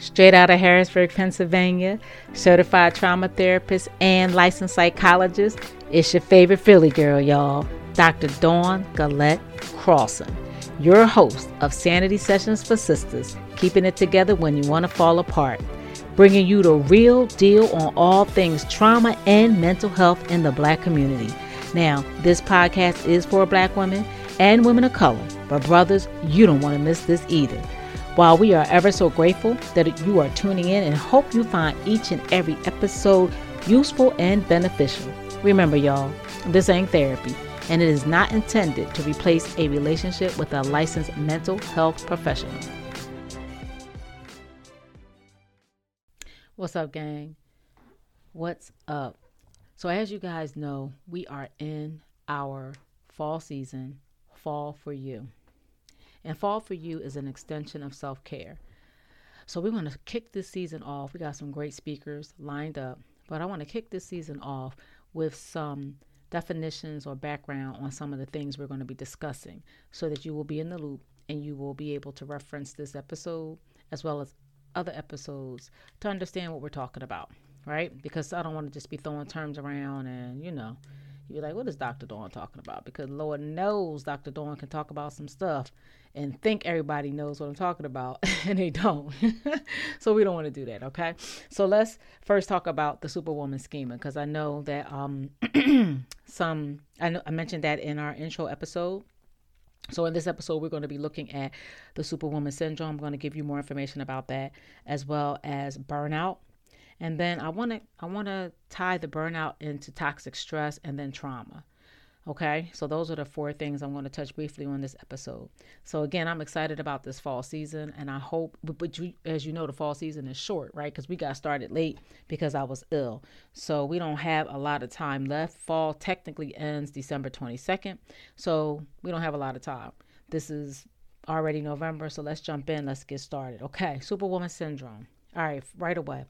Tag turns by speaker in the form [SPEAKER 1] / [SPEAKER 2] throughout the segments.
[SPEAKER 1] straight out of Harrisburg, Pennsylvania, certified trauma therapist and licensed psychologist. It's your favorite Philly girl, y'all, Dr. Dawn Gillette Crossan, your host of Sanity Sessions for Sisters, keeping it together when you want to fall apart, bringing you the real deal on all things trauma and mental health in the black community. Now, this podcast is for black women and women of color, but brothers, you don't want to miss this either. While we are ever so grateful that you are tuning in and hope you find each and every episode useful and beneficial, remember, y'all, this ain't therapy, and it is not intended to replace a relationship with a licensed mental health professional. What's up, gang? What's up? So, as you guys know, we are in our fall season, Fall for You. And Fall for You is an extension of self care. So we want to kick this season off. We got some great speakers lined up, but I want to kick this season off with some definitions or background on some of the things we're going to be discussing so that you will be in the loop and you will be able to reference this episode as well as other episodes to understand what we're talking about, right? Because I don't want to just be throwing terms around and, you know, you're like, what is Dr. Dawn talking about? Because Lord knows Dr. Dawn can talk about some stuff and think everybody knows what I'm talking about, and they don't. so we don't want to do that, okay? So let's first talk about the Superwoman schema, because I know that um, some I, know, I mentioned that in our intro episode. So in this episode, we're going to be looking at the Superwoman syndrome. I'm going to give you more information about that, as well as burnout. And then I want to I want to tie the burnout into toxic stress and then trauma. Okay, so those are the four things I'm going to touch briefly on this episode. So again, I'm excited about this fall season, and I hope. But, but you, as you know, the fall season is short, right? Because we got started late because I was ill, so we don't have a lot of time left. Fall technically ends December 22nd, so we don't have a lot of time. This is already November, so let's jump in. Let's get started. Okay, Superwoman syndrome. All right, right away.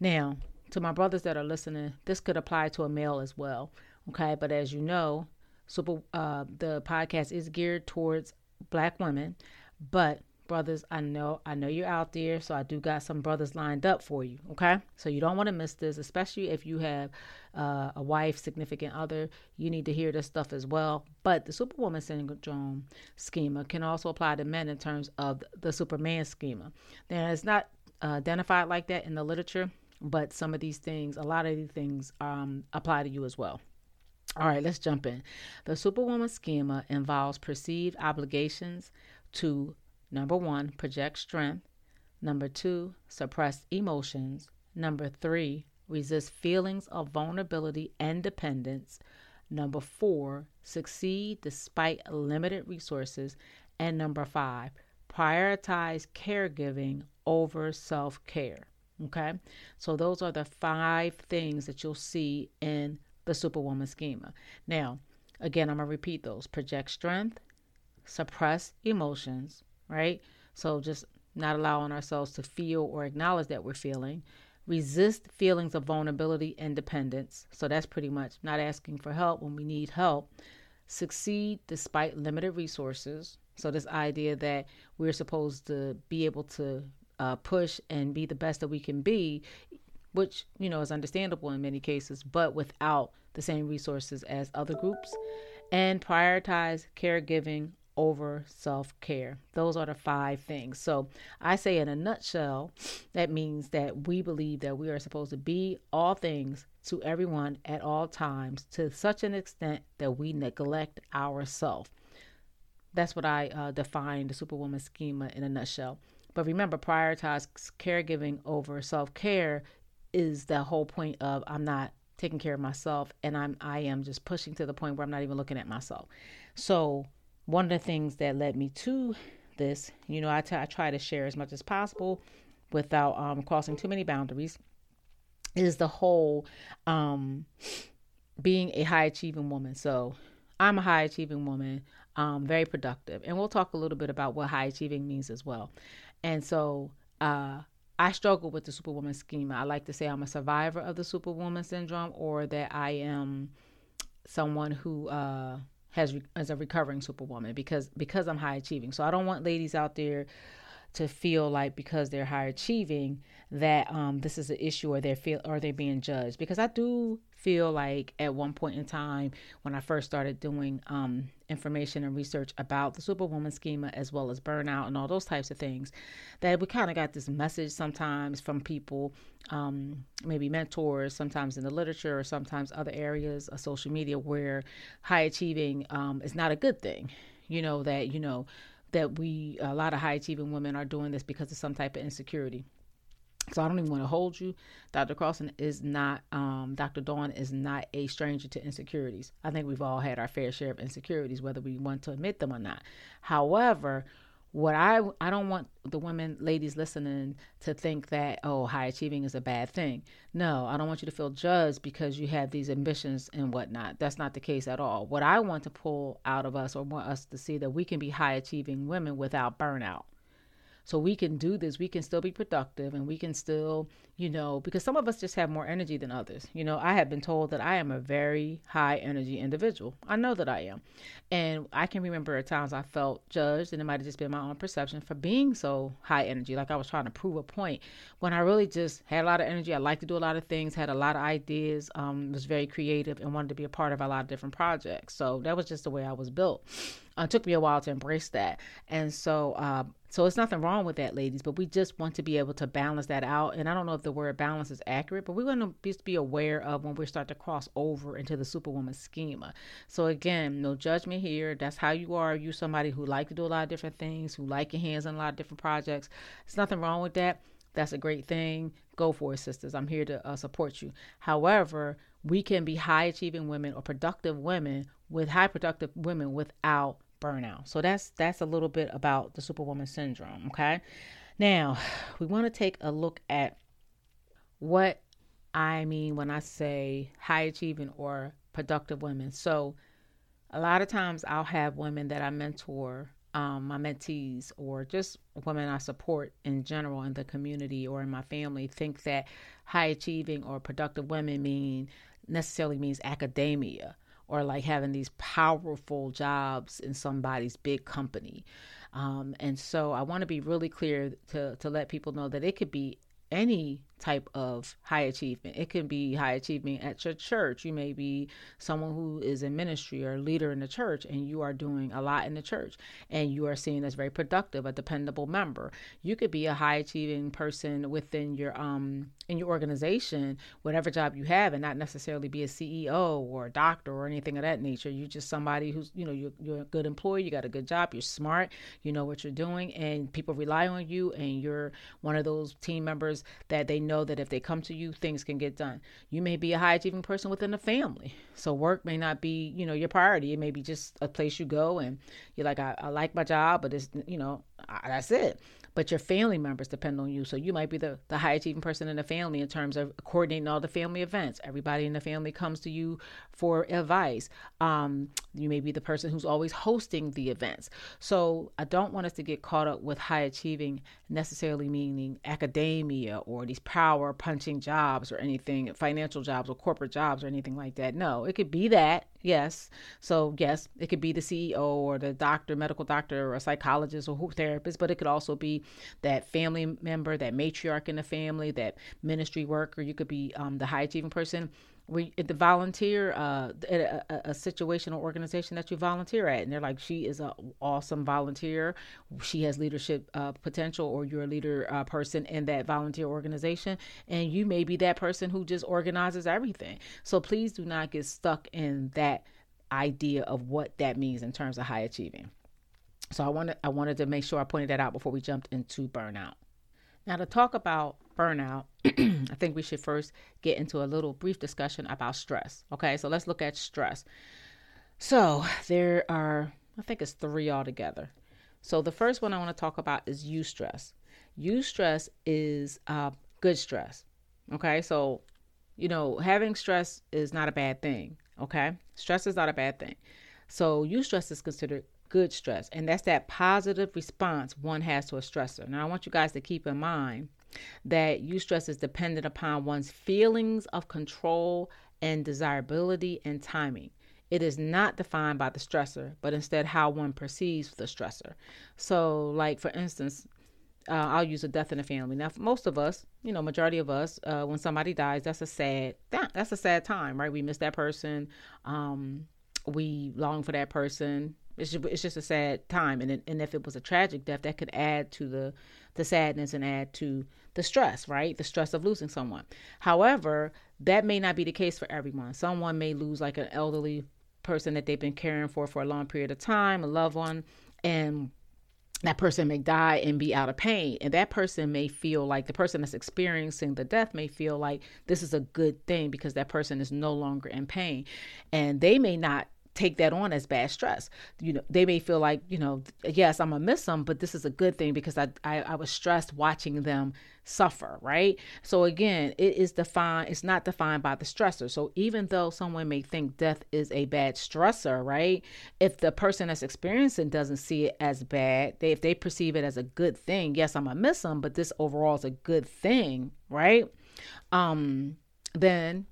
[SPEAKER 1] Now, to my brothers that are listening, this could apply to a male as well. Okay, but as you know, super uh, the podcast is geared towards black women, but brothers, I know I know you're out there, so I do got some brothers lined up for you. Okay, so you don't want to miss this, especially if you have uh, a wife, significant other. You need to hear this stuff as well. But the Superwoman syndrome schema can also apply to men in terms of the Superman schema. Now, it's not uh, identified like that in the literature, but some of these things, a lot of these things, um, apply to you as well. All right, let's jump in. The Superwoman schema involves perceived obligations to number one, project strength, number two, suppress emotions, number three, resist feelings of vulnerability and dependence, number four, succeed despite limited resources, and number five, prioritize caregiving over self care. Okay, so those are the five things that you'll see in the Superwoman schema. Now, again, I'm going to repeat those project strength, suppress emotions, right? So just not allowing ourselves to feel or acknowledge that we're feeling, resist feelings of vulnerability and dependence. So that's pretty much not asking for help when we need help, succeed despite limited resources. So, this idea that we're supposed to be able to uh, push and be the best that we can be, which, you know, is understandable in many cases, but without the same resources as other groups, and prioritize caregiving over self care. Those are the five things. So I say, in a nutshell, that means that we believe that we are supposed to be all things to everyone at all times to such an extent that we neglect ourselves. That's what I uh, define the Superwoman schema in a nutshell. But remember, prioritize caregiving over self care is the whole point of I'm not taking care of myself and I'm I am just pushing to the point where I'm not even looking at myself. So one of the things that led me to this, you know, I, t- I try to share as much as possible without um, crossing too many boundaries, is the whole um, being a high achieving woman. So I'm a high achieving woman, um, very productive, and we'll talk a little bit about what high achieving means as well. And so uh, I struggle with the superwoman schema. I like to say I'm a survivor of the superwoman syndrome or that I am someone who uh, has as a recovering superwoman because because I'm high achieving. So I don't want ladies out there to feel like because they're high achieving that um, this is an issue or they're feel or they're being judged. Because I do feel like at one point in time when I first started doing um, information and research about the superwoman schema as well as burnout and all those types of things that we kind of got this message sometimes from people um, maybe mentors sometimes in the literature or sometimes other areas of social media where high achieving um, is not a good thing. You know that you know that we a lot of high achieving women are doing this because of some type of insecurity so I don't even want to hold you. Dr. Carlson is not, um, Dr. Dawn is not a stranger to insecurities. I think we've all had our fair share of insecurities, whether we want to admit them or not. However, what I I don't want the women, ladies listening to think that oh, high achieving is a bad thing. No, I don't want you to feel judged because you have these ambitions and whatnot. That's not the case at all. What I want to pull out of us or want us to see that we can be high achieving women without burnout. So we can do this. We can still be productive and we can still, you know, because some of us just have more energy than others. You know, I have been told that I am a very high energy individual. I know that I am. And I can remember at times I felt judged, and it might have just been my own perception for being so high energy. Like I was trying to prove a point when I really just had a lot of energy. I like to do a lot of things, had a lot of ideas, um, was very creative, and wanted to be a part of a lot of different projects. So that was just the way I was built. Uh, took me a while to embrace that. And so, uh, so it's nothing wrong with that, ladies, but we just want to be able to balance that out. And I don't know if the word balance is accurate, but we want to just be aware of when we start to cross over into the superwoman schema. So again, no judgment here. That's how you are. You somebody who like to do a lot of different things, who like your hands on a lot of different projects. There's nothing wrong with that. That's a great thing. Go for it, sisters. I'm here to uh, support you. However, we can be high achieving women or productive women with high productive women without burnout. So that's that's a little bit about the superwoman syndrome, okay? Now, we want to take a look at what I mean when I say high achieving or productive women. So, a lot of times I'll have women that I mentor, um, my mentees, or just women I support in general in the community or in my family think that high achieving or productive women mean necessarily means academia or like having these powerful jobs in somebody's big company. Um, and so I want to be really clear to, to let people know that it could be any type of high achievement. It can be high achievement at your church. You may be someone who is in ministry or a leader in the church and you are doing a lot in the church and you are seen as very productive, a dependable member. You could be a high achieving person within your um in your organization, whatever job you have, and not necessarily be a CEO or a doctor or anything of that nature. You're just somebody who's, you know, you're, you're a good employee, you got a good job, you're smart, you know what you're doing, and people rely on you, and you're one of those team members that they know that if they come to you, things can get done. You may be a high achieving person within a family. So work may not be, you know, your priority. It may be just a place you go and you're like, I, I like my job, but it's, you know, that's it but your family members depend on you. So you might be the, the high achieving person in the family in terms of coordinating all the family events. Everybody in the family comes to you for advice. Um, you may be the person who's always hosting the events. So I don't want us to get caught up with high achieving necessarily meaning academia or these power punching jobs or anything, financial jobs or corporate jobs or anything like that. No, it could be that Yes. So, yes, it could be the CEO or the doctor, medical doctor, or a psychologist or therapist, but it could also be that family member, that matriarch in the family, that ministry worker. You could be um, the high achieving person we the volunteer uh, at a, a, situational organization that you volunteer at and they're like she is an awesome volunteer. She has leadership uh, potential or you're a leader uh, person in that volunteer organization and you may be that person who just organizes everything. So please do not get stuck in that idea of what that means in terms of high achieving. So i wanted i wanted to make sure i pointed that out before we jumped into burnout now, to talk about burnout, I think we should first get into a little brief discussion about stress. Okay, so let's look at stress. So, there are, I think it's three altogether. So, the first one I want to talk about is eustress. Eustress is uh, good stress. Okay, so, you know, having stress is not a bad thing. Okay, stress is not a bad thing. So, eustress is considered good stress. And that's that positive response one has to a stressor. Now, I want you guys to keep in mind that eustress stress is dependent upon one's feelings of control and desirability and timing. It is not defined by the stressor, but instead how one perceives the stressor. So, like for instance, uh, I'll use a death in the family. Now, most of us, you know, majority of us, uh, when somebody dies, that's a sad that, that's a sad time, right? We miss that person. Um, we long for that person. It's just, it's just a sad time, and and if it was a tragic death, that could add to the the sadness and add to the stress, right? The stress of losing someone. However, that may not be the case for everyone. Someone may lose like an elderly person that they've been caring for for a long period of time, a loved one, and that person may die and be out of pain. And that person may feel like the person that's experiencing the death may feel like this is a good thing because that person is no longer in pain. And they may not take that on as bad stress. You know, they may feel like, you know, yes, I'm gonna miss them, but this is a good thing because I, I, I was stressed watching them suffer, right? So again, it is defined, it's not defined by the stressor. So even though someone may think death is a bad stressor, right? If the person that's experiencing doesn't see it as bad, they if they perceive it as a good thing, yes, I'm gonna miss them, but this overall is a good thing, right? Um, then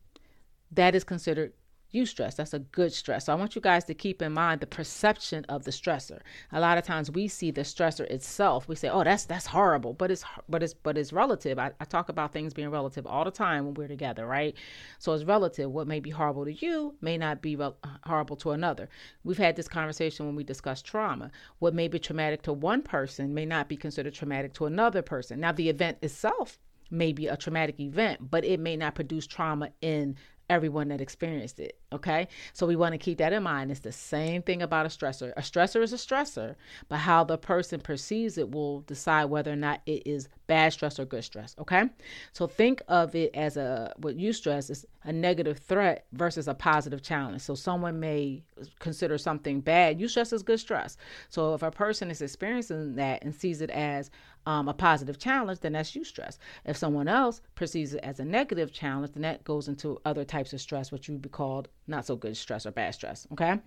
[SPEAKER 1] that is considered eustress. That's a good stress. So I want you guys to keep in mind the perception of the stressor. A lot of times we see the stressor itself. We say, "Oh, that's that's horrible," but it's but it's but it's relative. I, I talk about things being relative all the time when we're together, right? So it's relative. What may be horrible to you may not be re- uh, horrible to another. We've had this conversation when we discuss trauma. What may be traumatic to one person may not be considered traumatic to another person. Now, the event itself may be a traumatic event, but it may not produce trauma in everyone that experienced it. Okay. So we want to keep that in mind. It's the same thing about a stressor. A stressor is a stressor, but how the person perceives it will decide whether or not it is bad stress or good stress. Okay. So think of it as a, what you stress is a negative threat versus a positive challenge. So someone may consider something bad. Eustress is good stress. So if a person is experiencing that and sees it as um, a positive challenge, then that's eustress. If someone else perceives it as a negative challenge, then that goes into other types of stress, which would be called not so good stress or bad stress. Okay,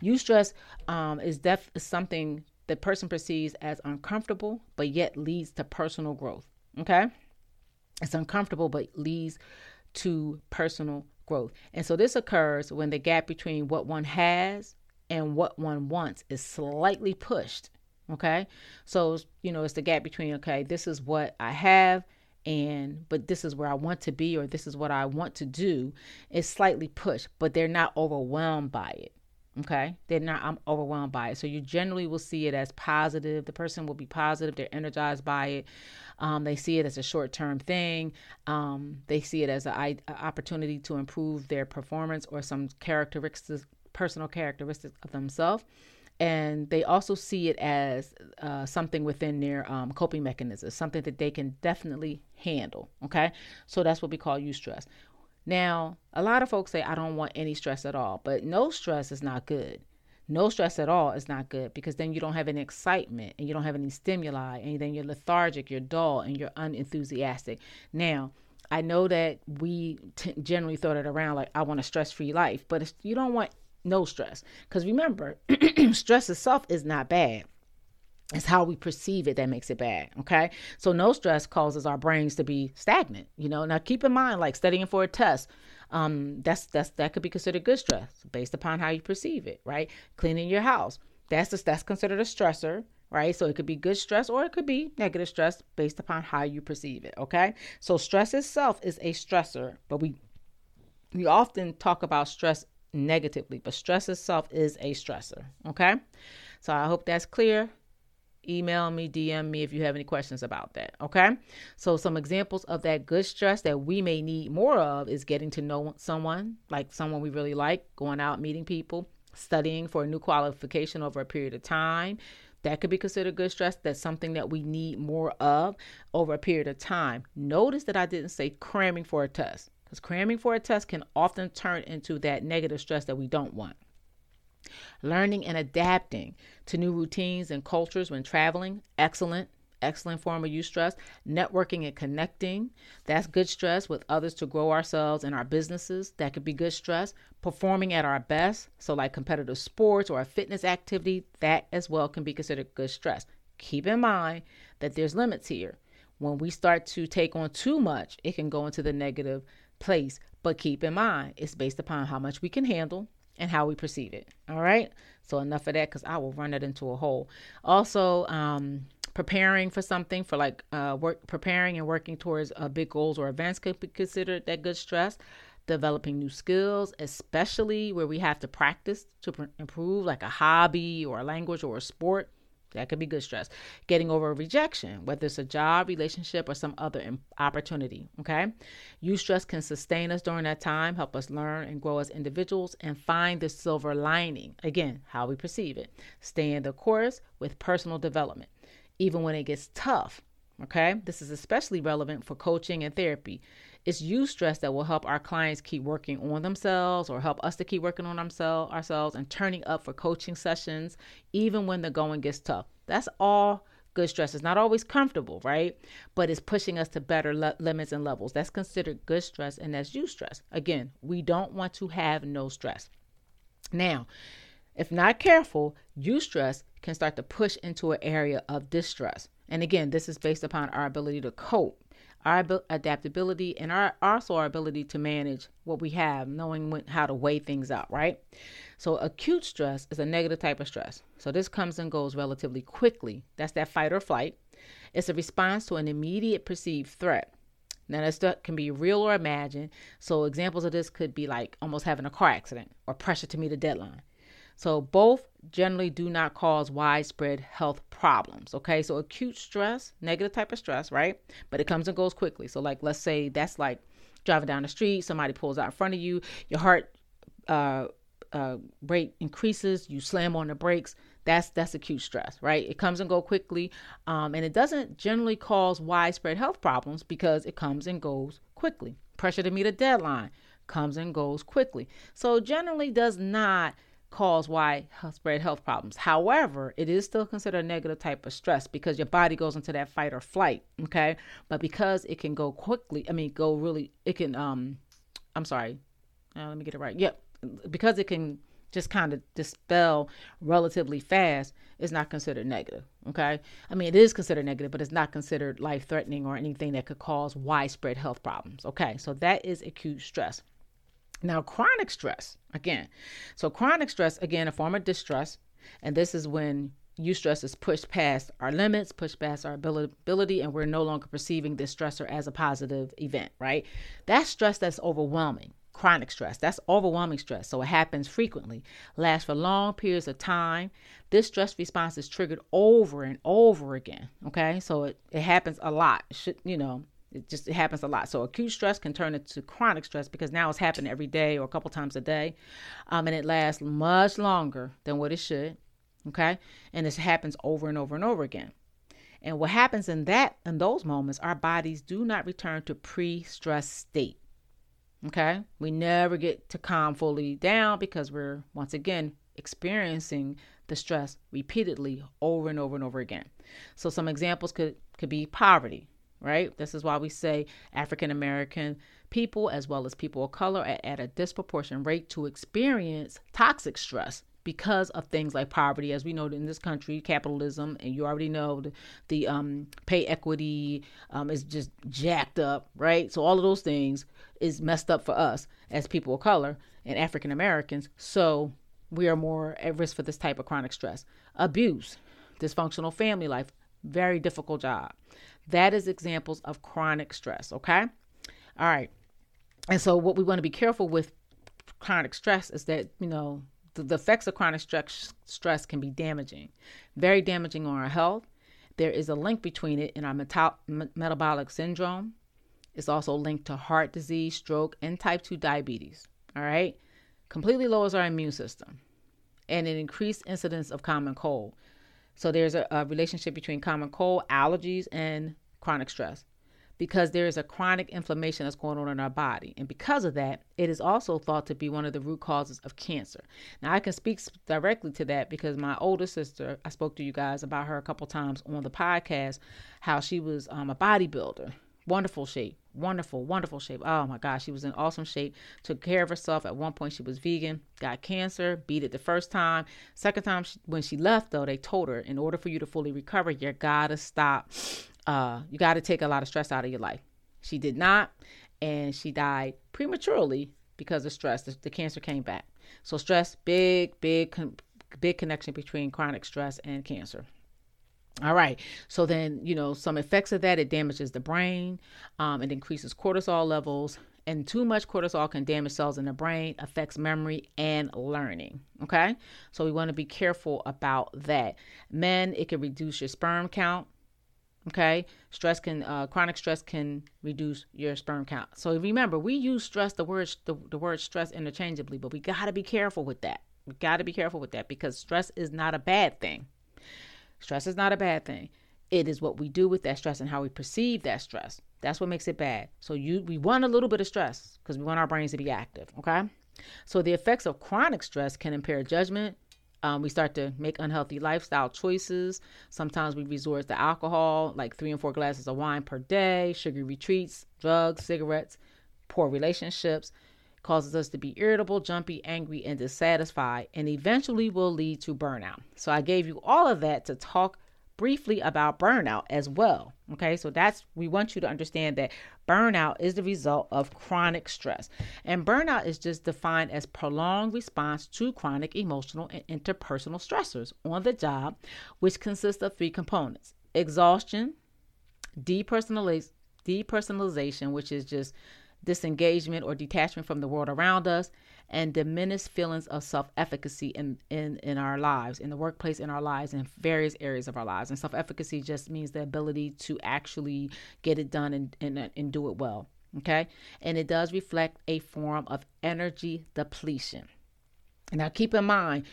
[SPEAKER 1] eustress um, is def something the person perceives as uncomfortable, but yet leads to personal growth. Okay, it's uncomfortable, but leads to personal growth. And so this occurs when the gap between what one has and what one wants is slightly pushed Okay. So, you know, it's the gap between, okay, this is what I have and but this is where I want to be or this is what I want to do. It's slightly pushed, but they're not overwhelmed by it. Okay. They're not I'm overwhelmed by it. So you generally will see it as positive. The person will be positive. They're energized by it. Um, they see it as a short term thing. Um, they see it as an opportunity to improve their performance or some characteristics, personal characteristics of themselves and they also see it as uh, something within their um, coping mechanisms, something that they can definitely handle. Okay, so that's what we call eustress. Now, a lot of folks say, I don't want any stress at all, but no stress is not good. No stress at all is not good because then you don't have any excitement and you don't have any stimuli, and then you're lethargic, you're dull, and you're unenthusiastic. Now, I know that we t- generally throw it around like, I want a stress free life, but you don't want no stress. Because remember, stress itself is not bad. It's how we perceive it that makes it bad. Okay. So no stress causes our brains to be stagnant. You know, now keep in mind, like studying for a test, um, that's that's that could be considered good stress based upon how you perceive it, right? Cleaning your house. That's just, that's considered a stressor, right? So it could be good stress or it could be negative stress based upon how you perceive it. Okay. So stress itself is a stressor, but we we often talk about stress negatively, but stress itself is a stressor. Okay. So I hope that's clear. Email me, DM me if you have any questions about that. Okay. So, some examples of that good stress that we may need more of is getting to know someone, like someone we really like, going out, meeting people, studying for a new qualification over a period of time. That could be considered good stress. That's something that we need more of over a period of time. Notice that I didn't say cramming for a test because cramming for a test can often turn into that negative stress that we don't want. Learning and adapting to new routines and cultures when traveling, excellent, excellent form of eustress. Networking and connecting, that's good stress with others to grow ourselves and our businesses. That could be good stress. Performing at our best, so like competitive sports or a fitness activity, that as well can be considered good stress. Keep in mind that there's limits here. When we start to take on too much, it can go into the negative place. But keep in mind, it's based upon how much we can handle and how we perceive it. All right. So enough of that because I will run it into a hole. Also, um, preparing for something, for like uh, work, preparing and working towards uh, big goals or events could be considered that good stress. Developing new skills, especially where we have to practice to pr- improve, like a hobby or a language or a sport, that could be good stress. Getting over a rejection, whether it's a job, relationship, or some other opportunity. Okay. Eustress can sustain us during that time, help us learn and grow as individuals, and find the silver lining. Again, how we perceive it. Stay in the course with personal development, even when it gets tough. Okay. This is especially relevant for coaching and therapy. It's eustress that will help our clients keep working on themselves or help us to keep working on ourselves ourselves and turning up for coaching sessions even when the going gets tough. That's all good stress. It's not always comfortable, right? But it's pushing us to better le- limits and levels. That's considered good stress and that's eustress. Again, we don't want to have no stress. Now, if not careful, eustress can start to push into an area of distress. And again, this is based upon our ability to cope our adaptability and our also our ability to manage what we have, knowing when, how to weigh things out, right? So acute stress is a negative type of stress. So this comes and goes relatively quickly. That's that fight or flight. It's a response to an immediate perceived threat. Now that stuff can be real or imagined. So examples of this could be like almost having a car accident or pressure to meet a deadline. So both generally do not cause widespread health problems. Okay, so acute stress, negative type of stress, right? But it comes and goes quickly. So like let's say that's like driving down the street, somebody pulls out in front of you, your heart uh, uh, rate increases, you slam on the brakes. That's that's acute stress, right? It comes and go quickly, um, and it doesn't generally cause widespread health problems because it comes and goes quickly. Pressure to meet a deadline comes and goes quickly, so generally does not cause widespread health problems. However, it is still considered a negative type of stress because your body goes into that fight or flight. Okay, but because it can go quickly, I mean, go really, it can. Um, I'm sorry, uh, let me get it right. Yep, because it can just kind of dispel relatively fast is not considered negative. Okay. I mean, it is considered negative, but it's not considered life threatening or anything that could cause widespread health problems. Okay. So that is acute stress. Now, chronic stress, again. So, chronic stress, again, a form of distress. And this is when eustress is pushed past our limits, pushed past our ability, and we're no longer perceiving this stressor as a positive event, right? That's stress that's overwhelming. Chronic stress, that's overwhelming stress. So it happens frequently, lasts for long periods of time. This stress response is triggered over and over again. Okay, so it, it happens a lot. should, you know, it just it happens a lot. So acute stress can turn into chronic stress because now it's happening every day or a couple times a day, um, and it lasts much longer than what it should. Okay, and this happens over and over and over again. And what happens in that in those moments, our bodies do not return to pre-stress state. Okay, we never get to calm fully down because we're once again experiencing the stress repeatedly over and over and over again. So some examples could could be poverty, right? This is why we say African American people, as well as people of color, are at a disproportionate rate to experience toxic stress because of things like poverty, as we know in this country, capitalism, and you already know the, the um, pay equity um, is just jacked up, right? So all of those things is messed up for us as people of color and African Americans. So we are more at risk for this type of chronic stress. Abuse, dysfunctional family life, very difficult job. That is examples of chronic stress, okay? All right. And so what we want to be careful with chronic stress is that, you know, the, the effects of chronic stress, stress can be damaging, very damaging on our health. There is a link between it and our metal, metabolic syndrome. It's also linked to heart disease, stroke, and type 2 diabetes. All right. Completely lowers our immune system and an increased incidence of common cold. So there's a, a relationship between common cold, allergies, and chronic stress because there is a chronic inflammation that's going on in our body. And because of that, it is also thought to be one of the root causes of cancer. Now, I can speak directly to that because my older sister, I spoke to you guys about her a couple times on the podcast, how she was um, a bodybuilder wonderful shape wonderful wonderful shape. Oh my gosh she was in awesome shape took care of herself. At one point she was vegan got cancer beat it the first time. Second time she, when she left though they told her in order for you to fully recover you gotta stop uh, you gotta take a lot of stress out of your life. She did not and she died prematurely because of stress. The, the cancer came back. So stress big big big connection between chronic stress and cancer All right. So then, you know, some effects of that, it damages the brain, um, it increases cortisol levels, and too much cortisol can damage cells in the brain, affects memory and learning. Okay. So we want to be careful about that. Men, it can reduce your sperm count. Okay. Stress can, uh, chronic stress can reduce your sperm count. So remember, we use stress, the word, the, the word stress interchangeably, but we got to be careful with that. We got to be careful with that because stress is not a bad thing. Stress is not a bad thing. It is what we do with that stress and how we perceive that stress. That's what makes it bad. So you we want a little bit of stress because we want our brains to be active. Okay. So the effects of chronic stress can impair judgment. Um, we start to make unhealthy lifestyle choices. Sometimes we resort to alcohol, like three and four glasses of wine per day, sugary retreats, drugs, cigarettes, poor relationships causes us to be irritable, jumpy, angry, and dissatisfied, and eventually will lead to burnout. So I gave you all of that to talk briefly about burnout as well. Okay, so that's we want you to understand that burnout is the result of chronic stress. And burnout is just defined as prolonged response to chronic emotional and interpersonal stressors on the job, which consists of three components exhaustion, depersonalization, depersonalization, which is just disengagement or detachment from the world around us, and diminished feelings of self efficacy in, in, in our lives, in the workplace, in our lives, in various areas of our lives. And self efficacy just means the ability to actually get it done and, and, and do it well. Okay. And it does reflect a form of energy depletion. Now, keep in mind,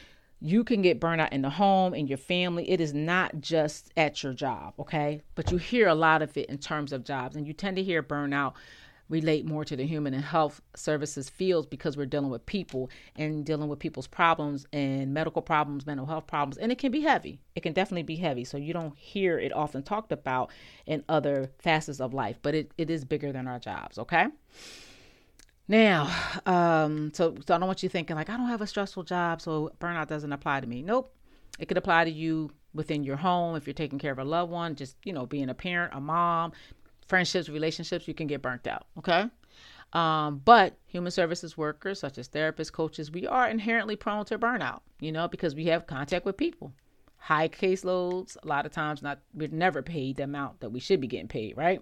[SPEAKER 1] you can get burnout in the home, in your family. It is not just at your job, okay? But you hear a lot of it in terms of jobs, and you tend to hear burnout relate more to the human and health services fields because we're dealing with people and dealing with people's problems and medical problems, mental health problems, and it can be heavy. It can definitely be heavy. So you don't hear it often talked about in other facets of life, but it, it is bigger than our jobs, okay? Now, um, so, so I don't want you thinking like I don't have a stressful job, so burnout doesn't apply to me. Nope. It could apply to you within your home if you're taking care of a loved one, just you know, being a parent, a mom, friendships, relationships, you can get burnt out. Okay. Um, but human services workers, such as therapists, coaches, we are inherently prone to burnout, you know, because we have contact with people. High caseloads, a lot of times not we're never paid the amount that we should be getting paid, right?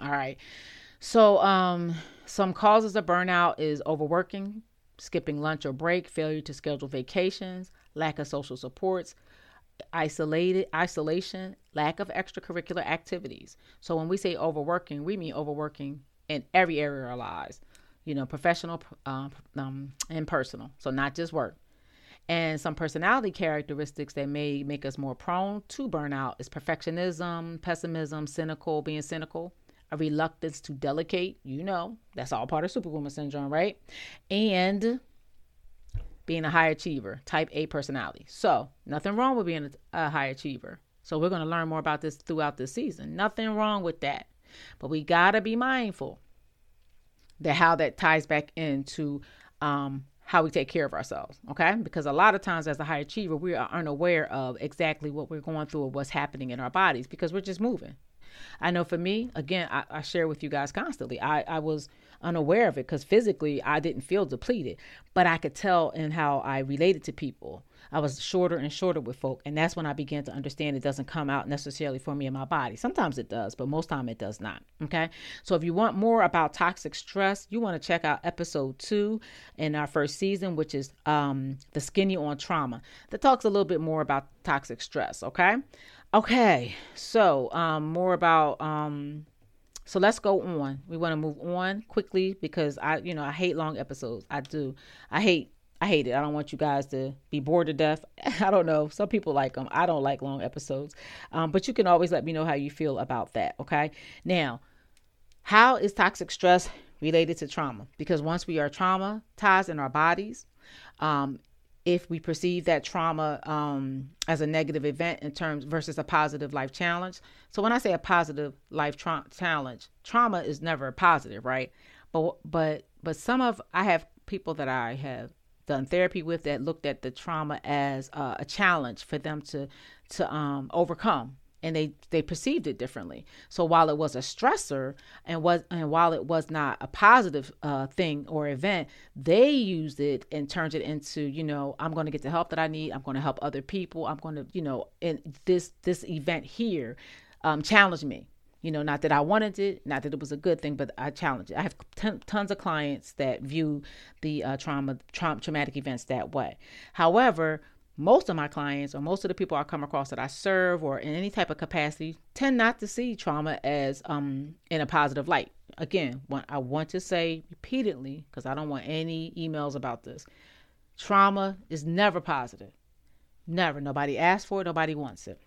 [SPEAKER 1] All right. So um some causes of burnout is overworking, skipping lunch or break, failure to schedule vacations, lack of social supports, isolated isolation, lack of extracurricular activities. So when we say overworking, we mean overworking in every area of our lives, you know, professional um, um, and personal. So not just work. And some personality characteristics that may make us more prone to burnout is perfectionism, pessimism, cynical, being cynical, a reluctance to delegate. You know, that's all part of superwoman syndrome, right? And being a high achiever, type A personality. So, nothing wrong with being a, high achiever. So, we're going to learn more about this throughout the season. Nothing wrong with that. But we got to be mindful that how that ties back into um, how we take care of ourselves. Okay. Because a lot of times, as a high achiever, we are unaware of exactly what we're going through or what's happening in our bodies because we're just moving. I know for me, again, I, I share with you guys constantly. I, I was unaware of it because physically I didn't feel depleted, but I could tell in how I related to people. I was shorter and shorter with folk, and that's when I began to understand it doesn't come out necessarily for me in my body. Sometimes it does, but most time it does not. Okay, so if you want more about toxic stress, you want to check out episode two in our first season, which is um, the skinny on trauma. That talks a little bit more about toxic stress. Okay, okay, so um, more about um, so let's go on. We want to move on quickly because I, you know, I hate long episodes. I do. I hate. I hate it. I don't want you guys to be bored to death. I don't know. Some people like them. I don't like long episodes. Um, but you can always let me know how you feel about that. Okay. Now, how is toxic stress related to trauma? Because once we are traumatized in our bodies, um, if we perceive that trauma um, as a negative event in terms versus a positive life challenge. So when I say a positive life tra- challenge, trauma is never positive, right? But but but some of I have people that I have done therapy with that looked at the trauma as uh, a challenge for them to to um, overcome and they they perceived it differently. So while it was a stressor and was and while it was not a positive uh, thing or event, they used it and turned it into you know I'm going to get the help that I need. I'm going to help other people. I'm going to you know in this this event here um, challenge me. You know, not that I wanted it, not that it was a good thing, but I challenge it. I have tons of clients that view the uh, trauma, tra- traumatic events that way. However, most of my clients or most of the people I come across that I serve or in any type of capacity tend not to see trauma as um, in a positive light. Again, what I want to say repeatedly because I don't want any emails about this. Trauma is never positive. Never. Nobody asked for it, nobody wants it.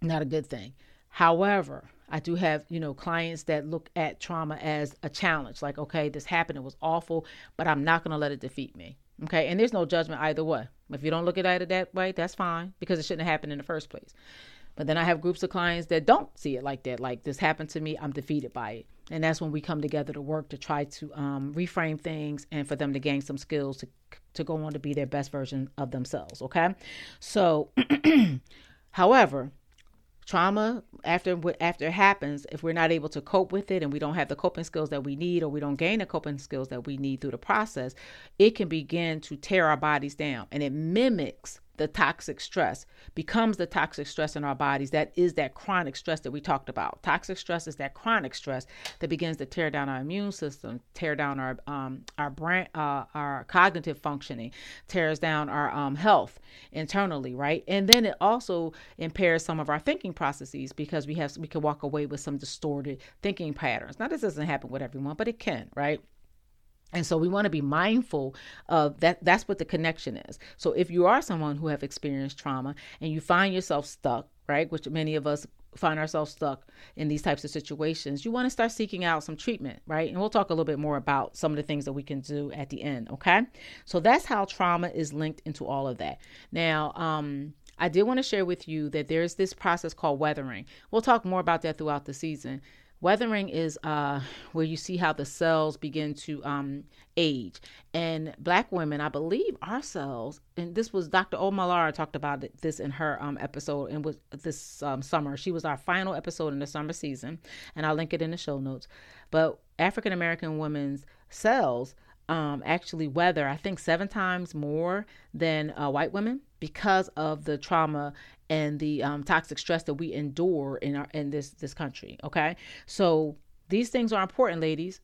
[SPEAKER 1] Not a good thing. However, I do have, you know, clients that look at trauma as a challenge. Like, okay, this happened, it was awful, but I'm not going to let it defeat me. Okay. And there's no judgment either way. If you don't look at it that way, that's fine because it shouldn't have happened in the first place. But then I have groups of clients that don't see it like that. Like this happened to me, I'm defeated by it. And that's when we come together to work to try to um, reframe things and for them to gain some skills to to go on to be their best version of themselves. Okay, so, however, trauma after after it happens if we're not able to cope with it and we don't have the coping skills that we need or we don't gain the coping skills that we need through the process it can begin to tear our bodies down and it mimics the toxic stress becomes the toxic stress in our bodies. That is that chronic stress that we talked about. Toxic stress is that chronic stress that begins to tear down our immune system tear down our um, our brain uh, our cognitive functioning tears down our um, health internally right? And then it also impairs some of our thinking processes because we have we can walk away with some distorted thinking patterns. Now this doesn't happen with everyone but it can right and so we want to be mindful of that. That's what the connection is. So if you are someone who have experienced trauma and you find yourself stuck, right, which many of us find ourselves stuck in these types of situations, you want to start seeking out some treatment, right? And we'll talk a little bit more about some of the things that we can do at the end, okay? So that's how trauma is linked into all of that. Now, um, I did want to share with you that there's this process called weathering. We'll talk more about that throughout the season. Weathering is uh, where you see how the cells begin to um, age. And black women, I believe our cells, and this was Dr. Omalara talked about this in her um, episode and was this um, summer. She was our final episode in the summer season, and I'll link it in the show notes. But African American women's cells um, actually weather, I think, seven times more than uh, white women because of the trauma and the um, toxic stress that we endure in our in this this country. Okay, so these things are important, ladies,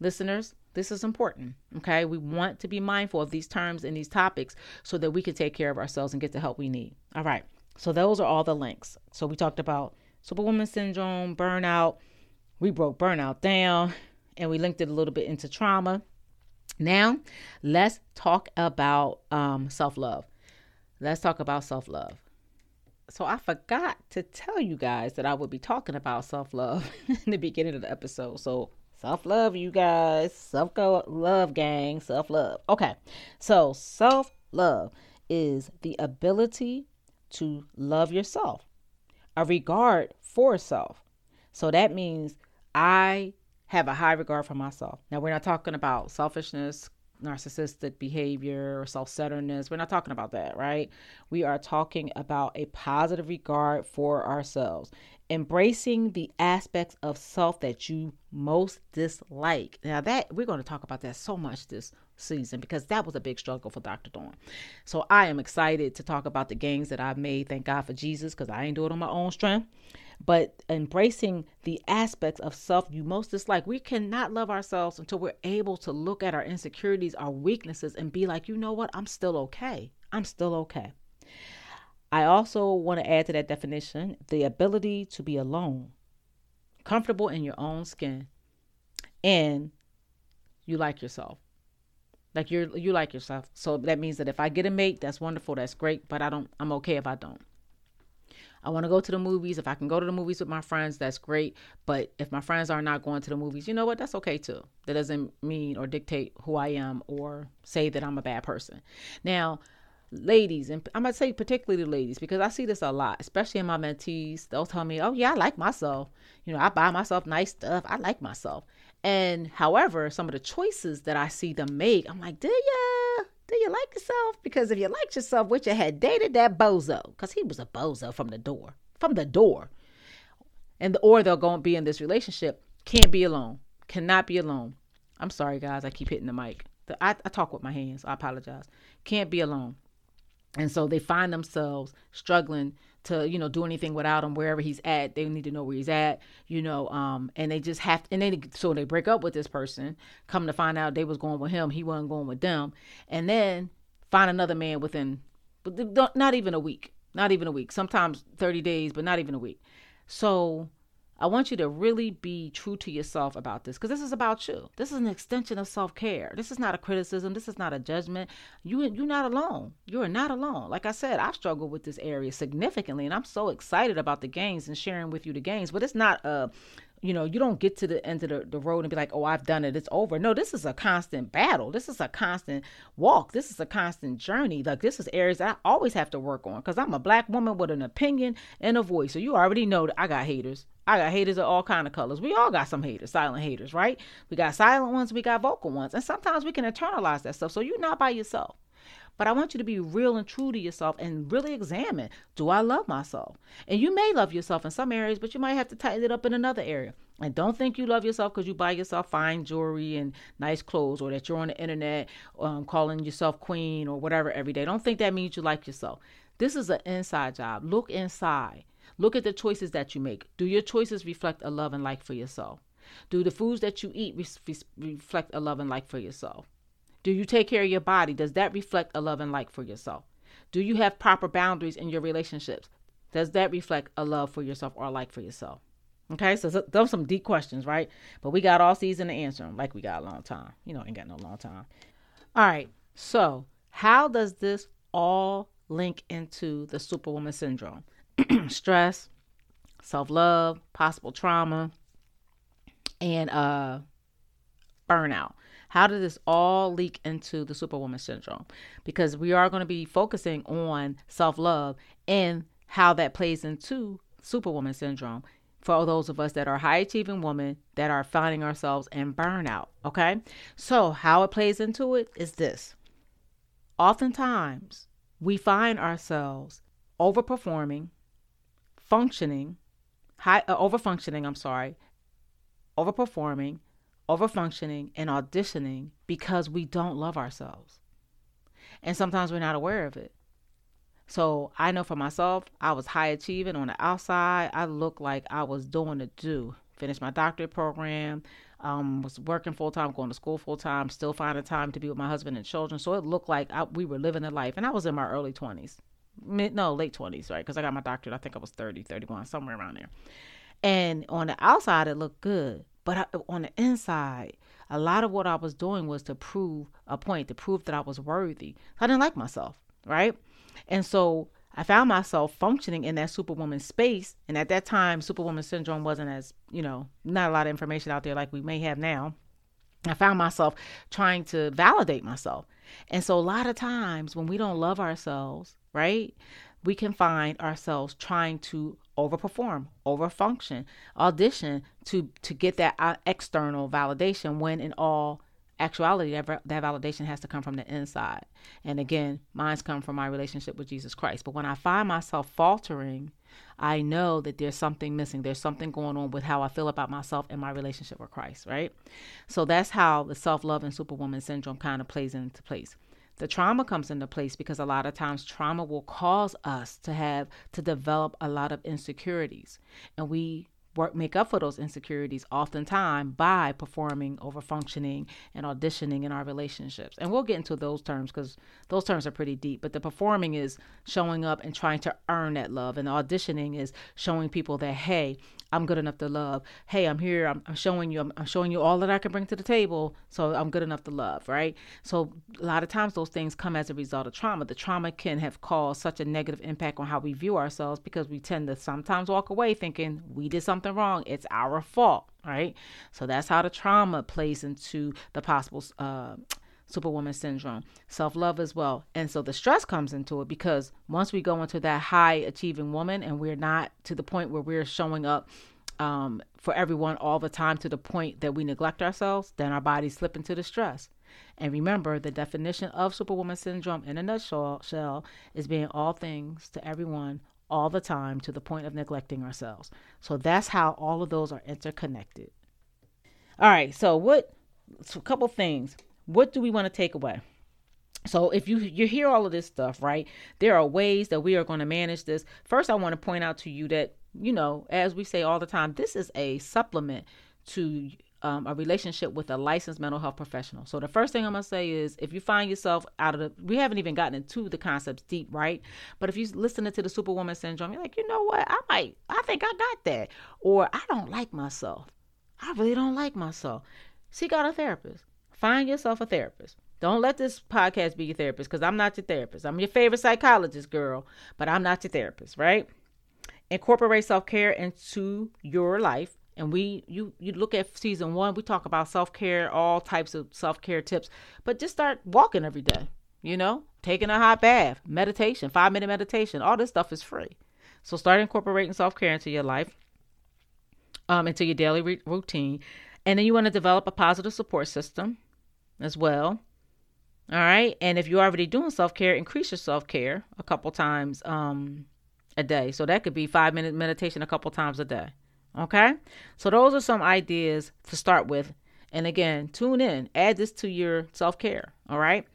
[SPEAKER 1] listeners. This is important. Okay, we want to be mindful of these terms and these topics so that we can take care of ourselves and get the help we need. All right, so those are all the links. So we talked about superwoman syndrome, burnout. We broke burnout down, and we linked it a little bit into trauma now, let's talk about um, self love. Let's talk about self love. So, I forgot to tell you guys that I would be talking about self love in the beginning of the episode. So, self love, you guys, self love, gang, self love. Okay, so self love is the ability to love yourself, a regard for self. So, that means I have a high regard for myself. Now, we're not talking about selfishness, narcissistic behavior, or self centeredness. We're not talking about that, right? We are talking about a positive regard for ourselves, embracing the aspects of self that you most dislike. Now, that we're going to talk about that so much this season because that was a big struggle for Dr. Dawn. So, I am excited to talk about the gains that I've made. Thank God for Jesus because I ain't do it on my own strength but embracing the aspects of self you most dislike. We cannot love ourselves until we're able to look at our insecurities, our weaknesses, and be like, you know what? I'm still okay. I'm still okay. I also want to add to that definition the ability to be alone, comfortable in your own skin, and you like yourself. Like you're you like yourself. So that means that if I get a mate, that's wonderful, that's great, but I don't I'm okay if I don't. I want to go to the movies. If I can go to the movies with my friends, that's great. But if my friends are not going to the movies, you know what? That's okay too. That doesn't mean or dictate who I am or say that I'm a bad person. Now, ladies, and I'm gonna say particularly the ladies because I see this a lot, especially in my mentees. They'll tell me, "Oh yeah, I like myself. You know, I buy myself nice stuff. I like myself." And however, some of the choices that I see them make, I'm like, "Do ya? Do you like yourself? Because if you liked yourself, which you had dated that bozo, because he was a bozo from the door. from the door. And the, or they'll go and be in this relationship, can't be alone, cannot be alone. I'm sorry, guys. I keep hitting the mic. The, I, I talk with my hands. I apologize. Can't be alone. And so they find themselves struggling to, you know, do anything without him wherever he's at. They need to know where he's at, you know, um, and they just have, and they so they break up with this person, come to find out they was going with him, he wasn't going with them, and then find another man within, but not even a week, not even a week, sometimes 30 days, but not even a week. So I want you to really be true to yourself about this because this is about you. This is an extension of self care. This is not a criticism. This is not a judgment. You you're not alone. You are not alone. Like I said, I've struggled with this area significantly, and I'm so excited about the gains and sharing with you the gains. But it's not a you know, you don't get to the end of the, the road and be like, oh, I've done it. It's over. No, this is a constant battle. This is a constant walk. This is a constant journey. Like, this is areas I always have to work on because I'm a black woman with an opinion and a voice. So you already know that I got haters. I got haters of all kind of colors. We all got some haters, silent haters, right? We got silent ones, we got vocal ones. And sometimes we can internalize that stuff. So you're not by yourself. But I want you to be real and true to yourself and really examine do I love myself? And you may love yourself in some areas, but you might have to tighten it up in another area. And don't think you love yourself because you buy yourself fine jewelry and nice clothes or that you're on the internet um, calling yourself queen or whatever every day. Don't think that means you like yourself. This is an inside job. Look inside. Look at the choices that you make. Do your choices reflect a love and like for yourself? Do the foods that you eat re- reflect a love and like for yourself? Do you take care of your body? Does that reflect a love and like for yourself? Do you have proper boundaries in your relationships? Does that reflect a love for yourself or a like for yourself? Okay, so those are some deep questions, right? But we got all season to answer them like we got a long time. You know, ain't got no long time. All right, so how does this all link into the superwoman syndrome? Stress, self love, possible trauma, and uh, burnout. How did this all leak into the superwoman syndrome? Because we are going to be focusing on self love and how that plays into superwoman syndrome for those of us that are high achieving women that are finding ourselves in burnout. Okay. So, how it plays into it is this oftentimes we find ourselves overperforming, functioning, high, uh, overfunctioning, I'm sorry, overperforming, overfunctioning, and auditioning because we don't love ourselves. And sometimes we're not aware of it. So I know for myself, I was high achieving on the outside. I looked like I was doing the do. Finished my doctorate program, um, was working full time, going to school full time, still finding time to be with my husband and children. So it looked like I, we were living a life. And I was in my early 20s, mid, no, late 20s, right? Because I got my doctorate, I think I was 30, 31, somewhere around there. And on the outside, it looked good. But I, on the inside, a lot of what I was doing was to prove a point, to prove that I was worthy. I didn't like myself, right? And so I found myself functioning in that superwoman space. And at that time, superwoman syndrome wasn't as, you know, not a lot of information out there like we may have now. I found myself trying to validate myself. And so a lot of times when we don't love ourselves, right, we can find ourselves trying to overperform, overfunction, audition to to get that uh, external validation when in all actuality that, that validation has to come from the inside. And again, mine's come from my relationship with Jesus Christ. But when I find myself faltering, I know that there's something missing. There's something going on with how I feel about myself and my relationship with Christ, right? So that's how the self-love and superwoman syndrome kind of plays into place the trauma comes into place because a lot of times trauma will cause us to have to develop a lot of insecurities. And we work make up for those insecurities oftentimes by performing over functioning and auditioning in our relationships. And we'll get into those terms because those terms are pretty deep but the performing is showing up and trying to earn that love and auditioning is showing people that hey i'm good enough to love. Hey i'm here. I'm, I'm showing you I'm, I'm showing you all that i can bring to the table. So i'm good enough to love right? So a lot of times those things come as a result of trauma. The trauma can have caused such a negative impact on how we view ourselves because we tend to sometimes walk away thinking we did something wrong, it's our fault, right? So that's how the trauma plays into the possible uh, superwoman syndrome, self love as well. And so the stress comes into it because once we go into that high achieving woman and we're not to the point where we're showing up um, for everyone all the time to the point that we neglect ourselves, then our bodies slip into the stress. And remember, the definition of superwoman syndrome in a nutshell is being all things to everyone all the time to the point of neglecting ourselves. So that's how all of those are interconnected. All right, so what so a couple things. What do we want to take away? So if you you hear all of this stuff, right? There are ways that we are going to manage this. First, I want to point out to you that, you know, as we say all the time, this is a supplement to um, a relationship with a licensed mental health professional. So the first thing I'm gonna say is, if you find yourself out of the, we haven't even gotten into the concepts deep, right? But if you listen to the Superwoman syndrome, you're like, you know what? I might, I think I got that, or I don't like myself. I really don't like myself. Seek out a therapist. Find yourself a therapist. Don't let this podcast be your therapist because I'm not your therapist. I'm your favorite psychologist, girl, but I'm not your therapist, right? Incorporate self care into your life and we you you look at season one we talk about self-care all types of self-care tips but just start walking every day you know taking a hot bath meditation five minute meditation all this stuff is free so start incorporating self-care into your life um into your daily re- routine and then you want to develop a positive support system as well all right and if you're already doing self-care increase your self-care a couple times um a day so that could be five minute meditation a couple times a day Okay? So those are some ideas to start with. And again, tune in, add this to your self care. All right?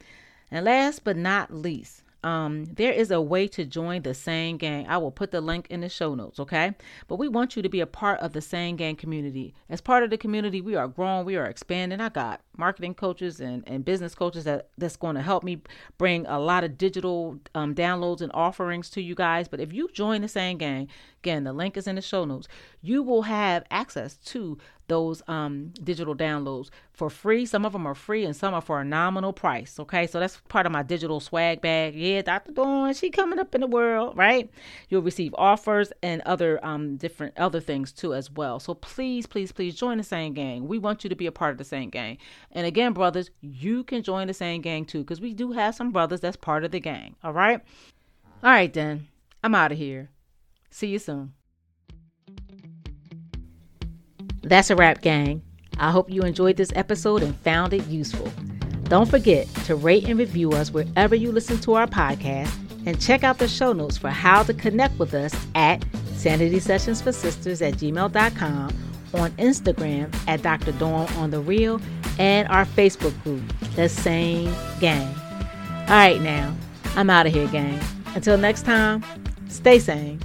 [SPEAKER 1] And last but not least, um, there is a way to join the Sane Gang. I will put the link in the show notes, okay? But we want you to be a part of the Sane Gang community. As part of the community, we are growing, we are expanding. I got marketing coaches and, and business coaches that, that's going to help me bring a lot of digital um, downloads and offerings to you guys. But if you join the Sane Gang, again, the link is in the show notes, you will have access to those um, digital downloads for free. Some of them are free and some are for a nominal price. Okay, so that's part of my digital swag bag. Yeah, Dr. Dawn, she coming up in the world, right? You'll receive offers and other um, different other things too as well. So please, please, please join the Sane Gang. We want you to be a part of the Sane Gang. And again, brothers, you can join the Sane Gang too because we do have some brothers that's part of the gang. All right. All right, then. I'm out of here. See you soon. That's a wrap, gang. I hope you enjoyed this episode and found it useful. Don't forget to rate and review us wherever you listen to our podcast and check out the show notes for how to connect with us at Sanity Sessions for Sisters at gmail.com, on Instagram at Dr. Dawn on the Real, and our Facebook group, The Sane Gang. All right, now, I'm out of here, gang. Until next time, stay sane.